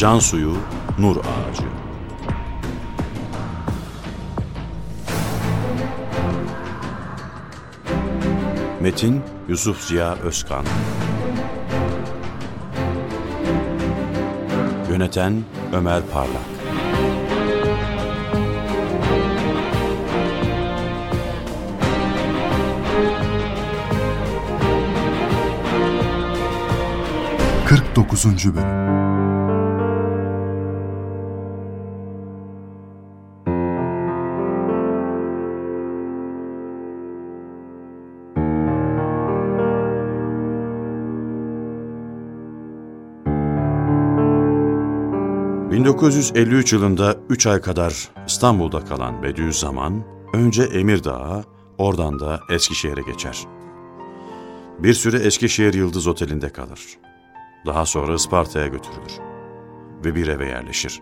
Can suyu, nur ağacı. Metin Yusuf Ziya Özkan. Yöneten Ömer Parlak. Kırk dokuzuncu Bölüm ...1953 yılında 3 ay kadar İstanbul'da kalan Bediüzzaman... ...önce Emirdağ'a, oradan da Eskişehir'e geçer. Bir süre Eskişehir Yıldız Oteli'nde kalır. Daha sonra Isparta'ya götürülür ve bir eve yerleşir.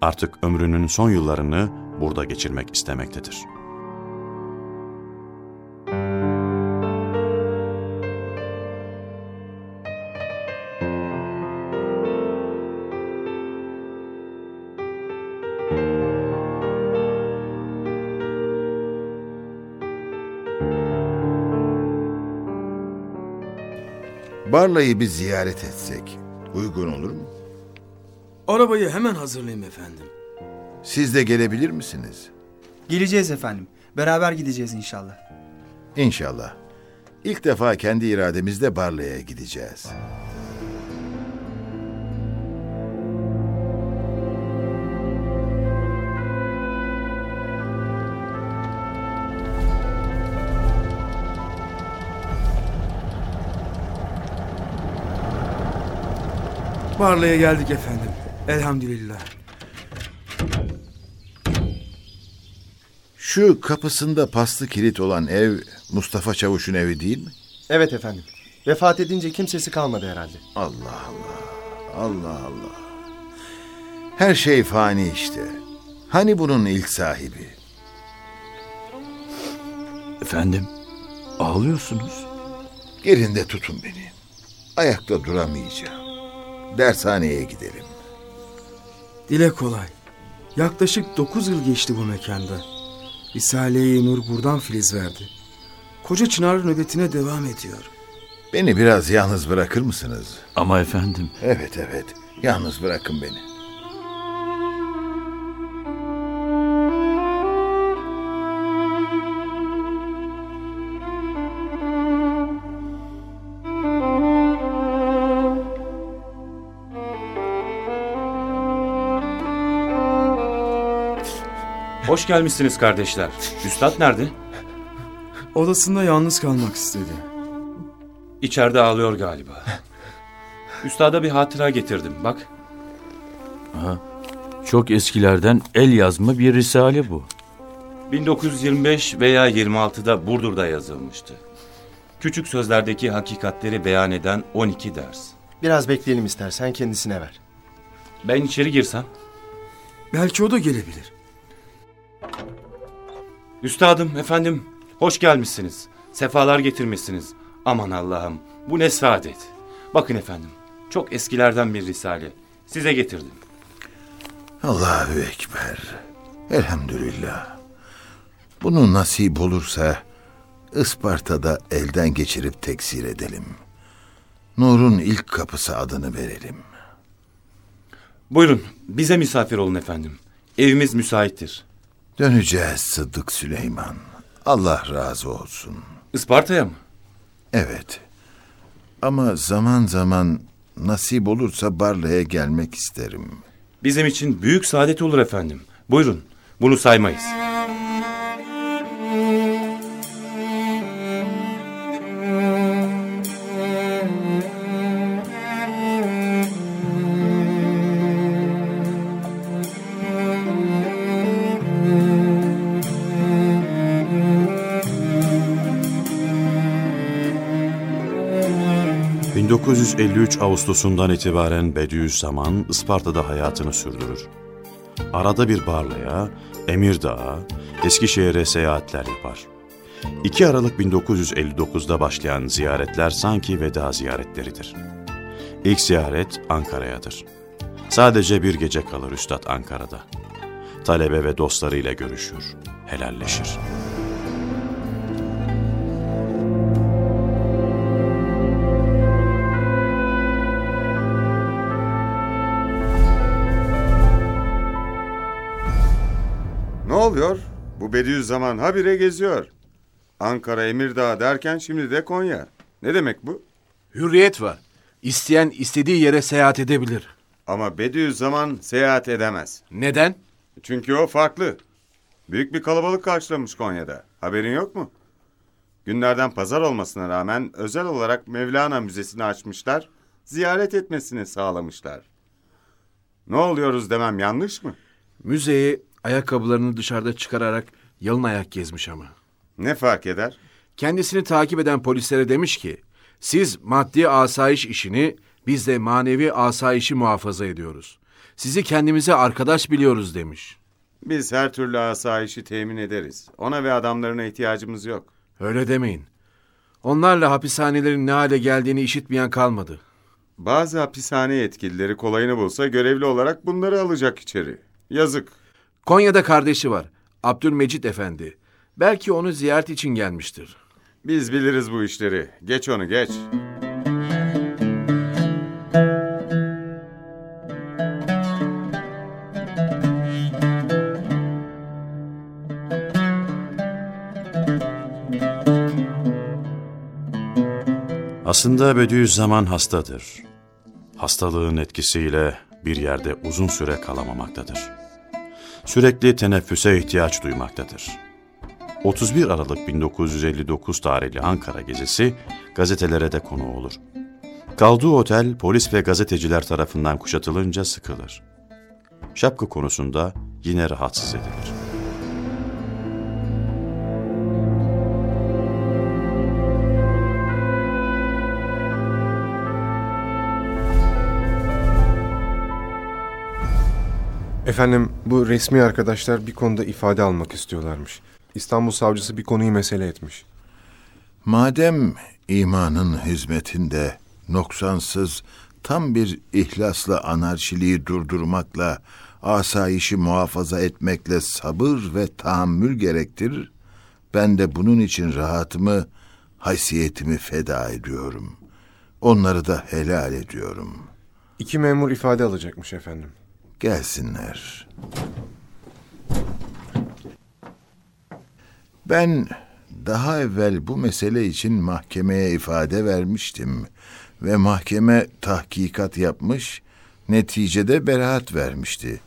Artık ömrünün son yıllarını burada geçirmek istemektedir. Barla'yı bir ziyaret etsek uygun olur mu? Arabayı hemen hazırlayayım efendim. Siz de gelebilir misiniz? Geleceğiz efendim. Beraber gideceğiz inşallah. İnşallah. İlk defa kendi irademizle Barla'ya gideceğiz. Barla'ya geldik efendim. Elhamdülillah. Şu kapısında paslı kilit olan ev Mustafa Çavuş'un evi değil mi? Evet efendim. Vefat edince kimsesi kalmadı herhalde. Allah Allah. Allah Allah. Her şey fani işte. Hani bunun ilk sahibi? Efendim, ağlıyorsunuz. Gerinde tutun beni. Ayakta duramayacağım. Dershaneye gidelim. Dile kolay. Yaklaşık 9 yıl geçti bu mekanda. Risale-i Nur buradan filiz verdi. Koca Çınar nöbetine devam ediyor. Beni biraz yalnız bırakır mısınız? Ama efendim, Evet evet. Yalnız bırakın beni. Hoş gelmişsiniz kardeşler. Üstad nerede? Odasında yalnız kalmak istedi. İçeride ağlıyor galiba. Üstada bir hatıra getirdim bak. çok eskilerden el yazma bir risale bu. 1925 veya 26'da Burdur'da yazılmıştı. Küçük sözlerdeki hakikatleri beyan eden 12 ders. Biraz bekleyelim istersen kendisine ver. Ben içeri girsem? Belki o da gelebilir. Üstadım, efendim, hoş gelmişsiniz. Sefalar getirmişsiniz. Aman Allah'ım, bu ne saadet. Bakın efendim, çok eskilerden bir risale. Size getirdim. Allahu Ekber. Elhamdülillah. Bunu nasip olursa Isparta'da elden geçirip teksir edelim. Nur'un ilk kapısı adını verelim. Buyurun, bize misafir olun efendim. Evimiz müsaittir. Döneceğiz Sıddık Süleyman. Allah razı olsun. Isparta'ya mı? Evet. Ama zaman zaman nasip olursa Barla'ya gelmek isterim. Bizim için büyük saadet olur efendim. Buyurun, bunu saymayız. 1953 Ağustos'undan itibaren Bediüzzaman Isparta'da hayatını sürdürür. Arada bir Barla'ya, Emirdağ'a, Eskişehir'e seyahatler yapar. 2 Aralık 1959'da başlayan ziyaretler sanki veda ziyaretleridir. İlk ziyaret Ankara'yadır. Sadece bir gece kalır Üstad Ankara'da. Talebe ve dostlarıyla görüşür, helalleşir. Oluyor? Bu Bediüzzaman habire geziyor. Ankara, Emirdağ derken şimdi de Konya. Ne demek bu? Hürriyet var. İsteyen istediği yere seyahat edebilir. Ama Bediüzzaman seyahat edemez. Neden? Çünkü o farklı. Büyük bir kalabalık karşılamış Konya'da. Haberin yok mu? Günlerden pazar olmasına rağmen özel olarak Mevlana Müzesi'ni açmışlar, ziyaret etmesini sağlamışlar. Ne oluyoruz demem yanlış mı? Müzeyi ayakkabılarını dışarıda çıkararak yalın ayak gezmiş ama. Ne fark eder? Kendisini takip eden polislere demiş ki, siz maddi asayiş işini, biz de manevi asayişi muhafaza ediyoruz. Sizi kendimize arkadaş biliyoruz demiş. Biz her türlü asayişi temin ederiz. Ona ve adamlarına ihtiyacımız yok. Öyle demeyin. Onlarla hapishanelerin ne hale geldiğini işitmeyen kalmadı. Bazı hapishane yetkilileri kolayını bulsa görevli olarak bunları alacak içeri. Yazık. Konya'da kardeşi var. Abdülmecit Efendi. Belki onu ziyaret için gelmiştir. Biz biliriz bu işleri. Geç onu geç. Aslında Bediüzzaman hastadır. Hastalığın etkisiyle bir yerde uzun süre kalamamaktadır. Sürekli teneffüse ihtiyaç duymaktadır. 31 Aralık 1959 tarihli Ankara gezisi gazetelere de konu olur. Kaldığı otel polis ve gazeteciler tarafından kuşatılınca sıkılır. Şapka konusunda yine rahatsız edilir. Efendim bu resmi arkadaşlar bir konuda ifade almak istiyorlarmış. İstanbul savcısı bir konuyu mesele etmiş. Madem imanın hizmetinde noksansız tam bir ihlasla anarşiliği durdurmakla, asayişi muhafaza etmekle sabır ve tahammül gerektirir, ben de bunun için rahatımı, haysiyetimi feda ediyorum. Onları da helal ediyorum. İki memur ifade alacakmış efendim. Gelsinler. Ben daha evvel bu mesele için mahkemeye ifade vermiştim ve mahkeme tahkikat yapmış, neticede beraat vermişti.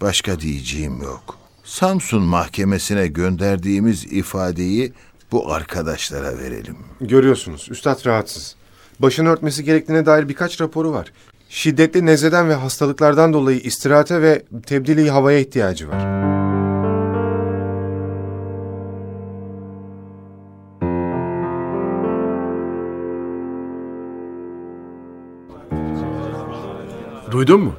Başka diyeceğim yok. Samsun mahkemesine gönderdiğimiz ifadeyi bu arkadaşlara verelim. Görüyorsunuz üstad rahatsız. Başını örtmesi gerektiğine dair birkaç raporu var. Şiddetli nezleden ve hastalıklardan dolayı istirahate ve tebdili havaya ihtiyacı var. Duydun mu?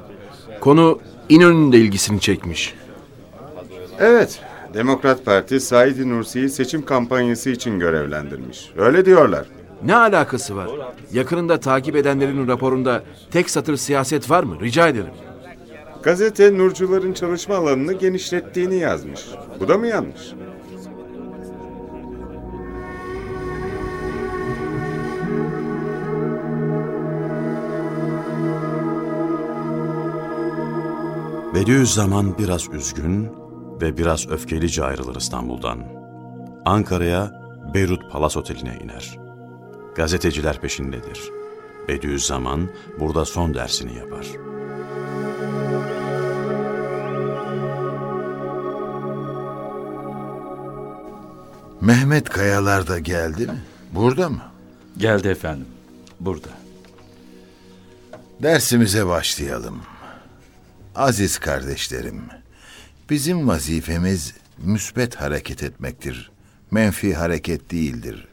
Konu İnönü'nün de ilgisini çekmiş. Evet, Demokrat Parti Said Nursi'yi seçim kampanyası için görevlendirmiş. Öyle diyorlar. Ne alakası var? Yakınında takip edenlerin raporunda tek satır siyaset var mı? Rica ederim. Gazete Nurcuların çalışma alanını genişlettiğini yazmış. Bu da mı yanlış? Bediüzzaman biraz üzgün ve biraz öfkelice ayrılır İstanbul'dan. Ankara'ya Beyrut Palas Oteli'ne iner. Gazeteciler peşindedir. Bediüzzaman burada son dersini yapar. Mehmet Kayalar da geldi mi? Burada mı? Geldi efendim. Burada. Dersimize başlayalım. Aziz kardeşlerim, bizim vazifemiz müsbet hareket etmektir. Menfi hareket değildir.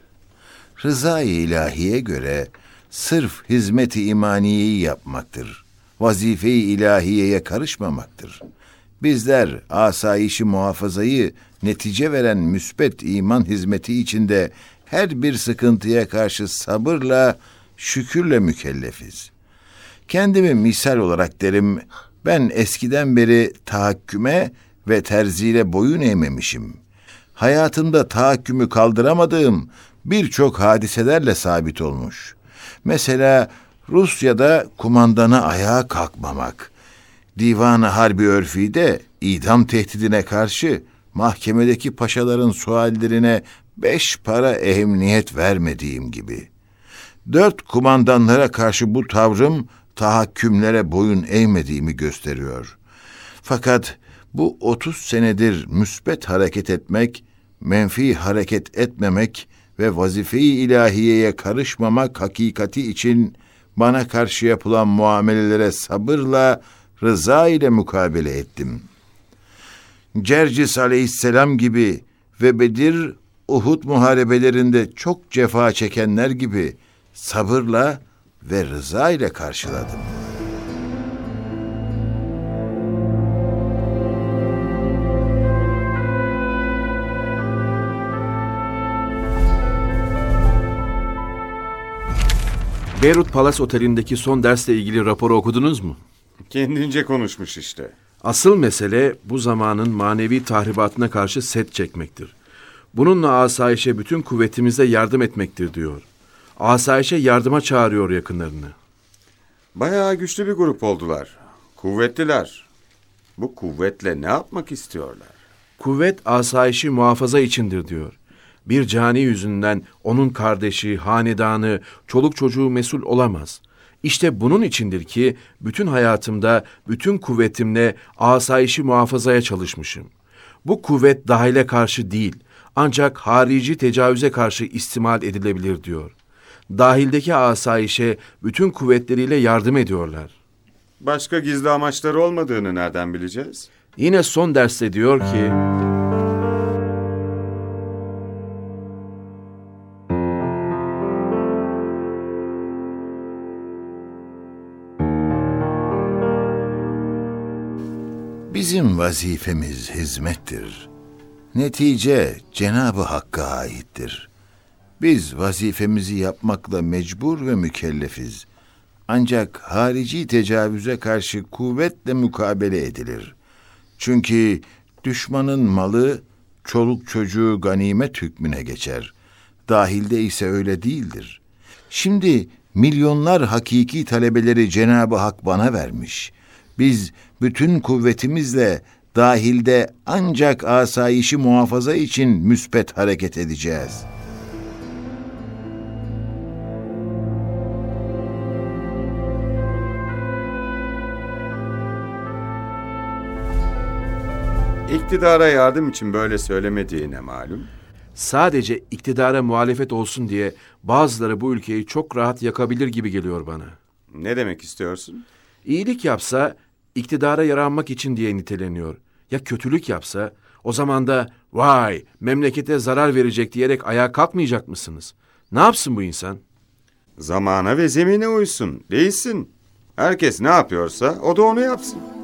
Rıza-i ilahiye göre sırf hizmeti imaniyeyi yapmaktır. Vazife-i ilahiyeye karışmamaktır. Bizler asayişi muhafazayı netice veren müsbet iman hizmeti içinde her bir sıkıntıya karşı sabırla, şükürle mükellefiz. Kendimi misal olarak derim, Ben eskiden beri tahakküme ve terziyle boyun eğmemişim. Hayatımda tahakkümü kaldıramadığım birçok hadiselerle sabit olmuş. Mesela Rusya'da kumandana ayağa kalkmamak. Divan-ı Harbi Örfi'de idam tehdidine karşı mahkemedeki paşaların suallerine beş para ehemmiyet vermediğim gibi. Dört kumandanlara karşı bu tavrım tahakkümlere boyun eğmediğimi gösteriyor. Fakat bu 30 senedir müsbet hareket etmek, menfi hareket etmemek ve vazife-i ilahiyeye karışmamak hakikati için bana karşı yapılan muamelelere sabırla, rıza ile mukabele ettim. Cercis aleyhisselam gibi ve Bedir, Uhud muharebelerinde çok cefa çekenler gibi sabırla ve rıza ile karşıladım. Beyrut Palace Oteli'ndeki son dersle ilgili raporu okudunuz mu? Kendince konuşmuş işte. Asıl mesele bu zamanın manevi tahribatına karşı set çekmektir. Bununla asayişe bütün kuvvetimizle yardım etmektir diyor. Asayişe yardıma çağırıyor yakınlarını. Bayağı güçlü bir grup oldular. Kuvvetliler. Bu kuvvetle ne yapmak istiyorlar? Kuvvet asayişi muhafaza içindir diyor. Bir cani yüzünden onun kardeşi, hanedanı, çoluk çocuğu mesul olamaz. İşte bunun içindir ki bütün hayatımda, bütün kuvvetimle asayişi muhafazaya çalışmışım. Bu kuvvet dahile karşı değil, ancak harici tecavüze karşı istimal edilebilir diyor. Dahildeki asayişe bütün kuvvetleriyle yardım ediyorlar. Başka gizli amaçları olmadığını nereden bileceğiz? Yine son derste diyor ki... Bizim vazifemiz hizmettir. Netice Cenabı Hakk'a aittir. Biz vazifemizi yapmakla mecbur ve mükellefiz. Ancak harici tecavüze karşı kuvvetle mukabele edilir. Çünkü düşmanın malı çoluk çocuğu ganimet hükmüne geçer. Dahilde ise öyle değildir. Şimdi milyonlar hakiki talebeleri Cenabı Hak bana vermiş. Biz bütün kuvvetimizle dahilde ancak asayişi muhafaza için müspet hareket edeceğiz. İktidara yardım için böyle söylemediğine malum. Sadece iktidara muhalefet olsun diye bazıları bu ülkeyi çok rahat yakabilir gibi geliyor bana. Ne demek istiyorsun? İyilik yapsa iktidara yaranmak için diye niteleniyor. Ya kötülük yapsa o zaman da vay memlekete zarar verecek diyerek ayağa kalkmayacak mısınız? Ne yapsın bu insan? Zamana ve zemine uysun, değilsin. Herkes ne yapıyorsa o da onu yapsın.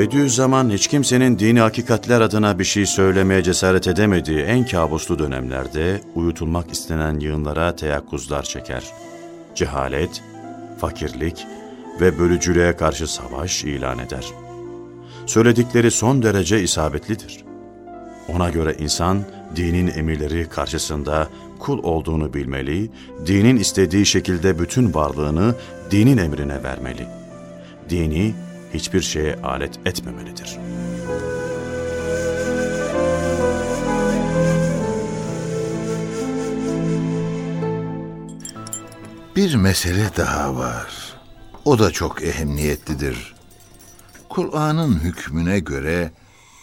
Bediüzzaman hiç kimsenin dini hakikatler adına bir şey söylemeye cesaret edemediği en kabuslu dönemlerde uyutulmak istenen yığınlara teyakkuzlar çeker. Cehalet, fakirlik ve bölücülüğe karşı savaş ilan eder. Söyledikleri son derece isabetlidir. Ona göre insan dinin emirleri karşısında kul olduğunu bilmeli, dinin istediği şekilde bütün varlığını dinin emrine vermeli. Dini hiçbir şeye alet etmemelidir. Bir mesele daha var. O da çok ehemmiyetlidir. Kur'an'ın hükmüne göre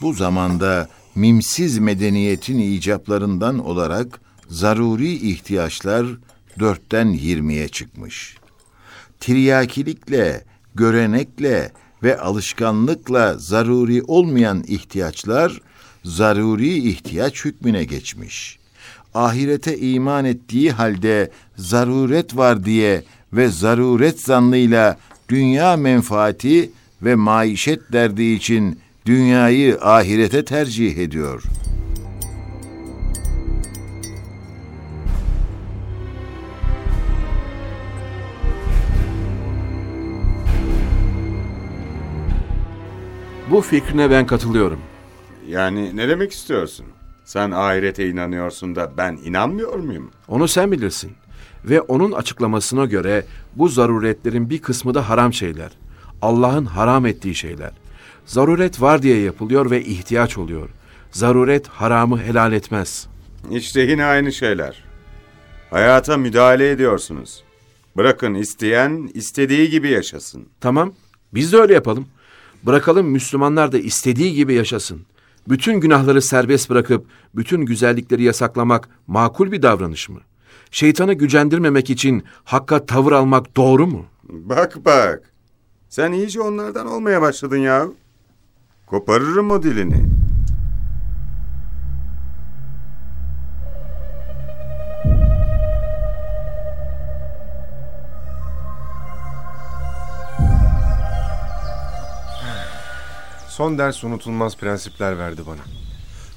bu zamanda mimsiz medeniyetin icaplarından olarak zaruri ihtiyaçlar dörtten yirmiye çıkmış. Tiryakilikle, görenekle ve alışkanlıkla zaruri olmayan ihtiyaçlar zaruri ihtiyaç hükmüne geçmiş. Ahirete iman ettiği halde zaruret var diye ve zaruret zannıyla dünya menfaati ve maişet derdi için dünyayı ahirete tercih ediyor. Bu fikrine ben katılıyorum. Yani ne demek istiyorsun? Sen ahirete inanıyorsun da ben inanmıyor muyum? Onu sen bilirsin. Ve onun açıklamasına göre bu zaruretlerin bir kısmı da haram şeyler. Allah'ın haram ettiği şeyler. Zaruret var diye yapılıyor ve ihtiyaç oluyor. Zaruret haramı helal etmez. İşte yine aynı şeyler. Hayata müdahale ediyorsunuz. Bırakın isteyen istediği gibi yaşasın. Tamam, biz de öyle yapalım. Bırakalım Müslümanlar da istediği gibi yaşasın. Bütün günahları serbest bırakıp bütün güzellikleri yasaklamak makul bir davranış mı? Şeytanı gücendirmemek için hakka tavır almak doğru mu? Bak bak. Sen iyice onlardan olmaya başladın ya. Koparırım o dilini. Son ders unutulmaz prensipler verdi bana.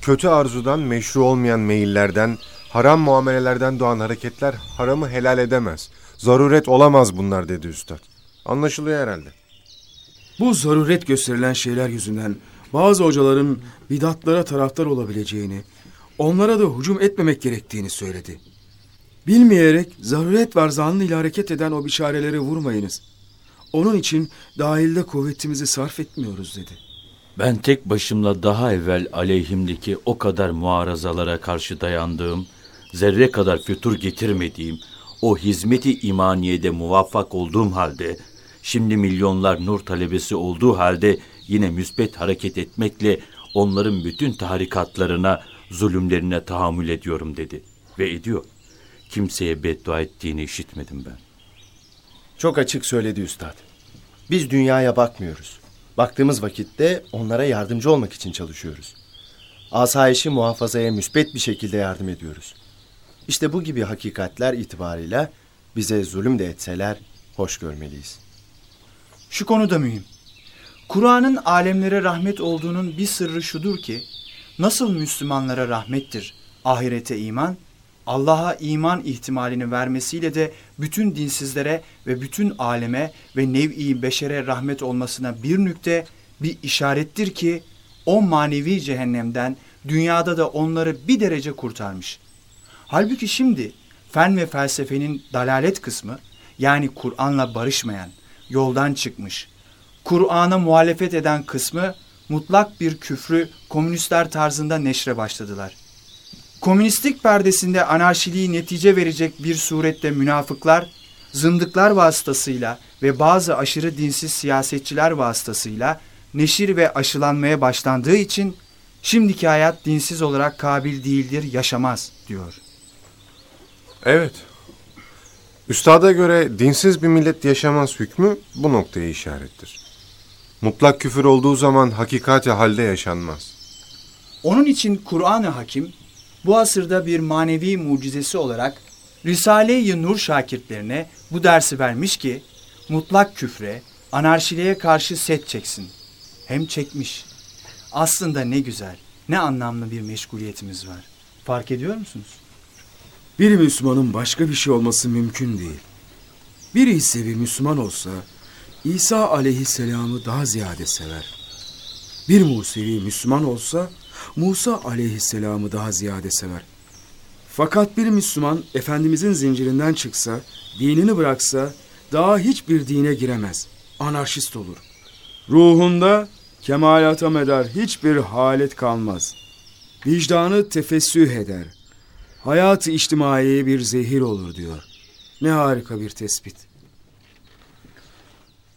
Kötü arzudan, meşru olmayan meyillerden, haram muamelelerden doğan hareketler haramı helal edemez. Zaruret olamaz bunlar dedi üstad. Anlaşılıyor herhalde. Bu zaruret gösterilen şeyler yüzünden bazı hocaların bidatlara taraftar olabileceğini, onlara da hücum etmemek gerektiğini söyledi. Bilmeyerek zaruret var zannıyla hareket eden o bişareleri vurmayınız. Onun için dahilde kuvvetimizi sarf etmiyoruz dedi. Ben tek başımla daha evvel aleyhimdeki o kadar muarazalara karşı dayandığım, zerre kadar fütur getirmediğim, o hizmeti imaniyede muvaffak olduğum halde, şimdi milyonlar nur talebesi olduğu halde yine müsbet hareket etmekle onların bütün tahrikatlarına, zulümlerine tahammül ediyorum dedi. Ve ediyor. Kimseye beddua ettiğini işitmedim ben. Çok açık söyledi üstad. Biz dünyaya bakmıyoruz. Baktığımız vakitte onlara yardımcı olmak için çalışıyoruz. Asayişi muhafazaya müsbet bir şekilde yardım ediyoruz. İşte bu gibi hakikatler itibarıyla bize zulüm de etseler hoş görmeliyiz. Şu konu da mühim. Kur'an'ın alemlere rahmet olduğunun bir sırrı şudur ki, nasıl Müslümanlara rahmettir ahirete iman, Allah'a iman ihtimalini vermesiyle de bütün dinsizlere ve bütün aleme ve nev'i beşere rahmet olmasına bir nükte bir işarettir ki o manevi cehennemden dünyada da onları bir derece kurtarmış. Halbuki şimdi fen ve felsefenin dalalet kısmı yani Kur'an'la barışmayan, yoldan çıkmış, Kur'an'a muhalefet eden kısmı mutlak bir küfrü komünistler tarzında neşre başladılar. Komünistlik perdesinde anarşiliği netice verecek bir surette münafıklar, zındıklar vasıtasıyla ve bazı aşırı dinsiz siyasetçiler vasıtasıyla neşir ve aşılanmaya başlandığı için şimdiki hayat dinsiz olarak kabil değildir, yaşamaz diyor. Evet. Üstada göre dinsiz bir millet yaşamaz hükmü bu noktaya işarettir. Mutlak küfür olduğu zaman hakikati halde yaşanmaz. Onun için Kur'an-ı Hakim bu asırda bir manevi mucizesi olarak Risale-i Nur şakirtlerine bu dersi vermiş ki mutlak küfre, anarşiliğe karşı set çeksin. Hem çekmiş. Aslında ne güzel, ne anlamlı bir meşguliyetimiz var. Fark ediyor musunuz? Bir Müslümanın başka bir şey olması mümkün değil. Bir Müslüman olsa İsa aleyhisselamı daha ziyade sever. Bir Musevi Müslüman olsa Musa aleyhisselamı daha ziyade sever. Fakat bir Müslüman Efendimizin zincirinden çıksa, dinini bıraksa daha hiçbir dine giremez. Anarşist olur. Ruhunda kemalata medar hiçbir halet kalmaz. Vicdanı tefessüh eder. Hayat-ı içtimaiye bir zehir olur diyor. Ne harika bir tespit.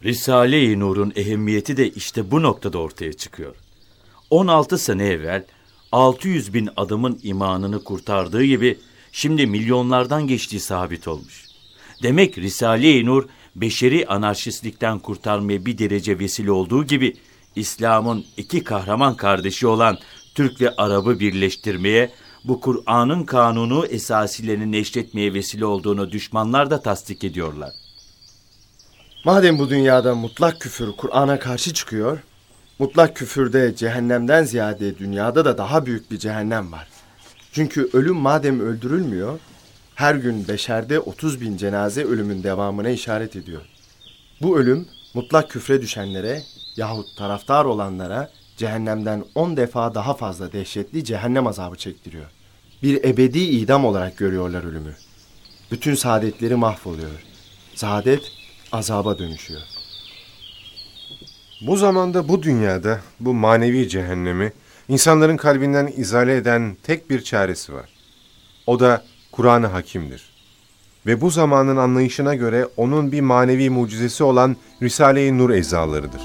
Risale-i Nur'un ehemmiyeti de işte bu noktada ortaya çıkıyor. 16 sene evvel 600 bin adamın imanını kurtardığı gibi şimdi milyonlardan geçtiği sabit olmuş. Demek Risale-i Nur beşeri anarşistlikten kurtarmaya bir derece vesile olduğu gibi İslam'ın iki kahraman kardeşi olan Türk ve Arap'ı birleştirmeye, bu Kur'an'ın kanunu esasilerini neşretmeye vesile olduğunu düşmanlar da tasdik ediyorlar. Madem bu dünyada mutlak küfür Kur'an'a karşı çıkıyor, mutlak küfürde cehennemden ziyade dünyada da daha büyük bir cehennem var. Çünkü ölüm madem öldürülmüyor, her gün beşerde 30 bin cenaze ölümün devamına işaret ediyor. Bu ölüm mutlak küfre düşenlere yahut taraftar olanlara cehennemden on defa daha fazla dehşetli cehennem azabı çektiriyor. Bir ebedi idam olarak görüyorlar ölümü. Bütün saadetleri mahvoluyor. Saadet azaba dönüşüyor. Bu zamanda bu dünyada bu manevi cehennemi insanların kalbinden izale eden tek bir çaresi var. O da Kur'an-ı Hakim'dir. Ve bu zamanın anlayışına göre onun bir manevi mucizesi olan Risale-i Nur eczalarıdır.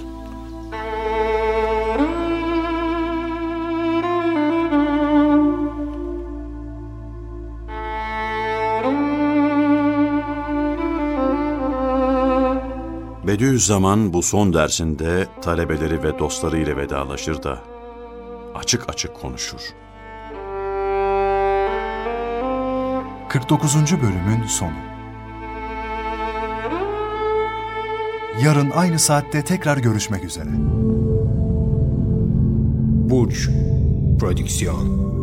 Bediüzzaman bu son dersinde talebeleri ve dostları ile vedalaşır da açık açık konuşur. 49. bölümün sonu. Yarın aynı saatte tekrar görüşmek üzere. Burç Prodüksiyon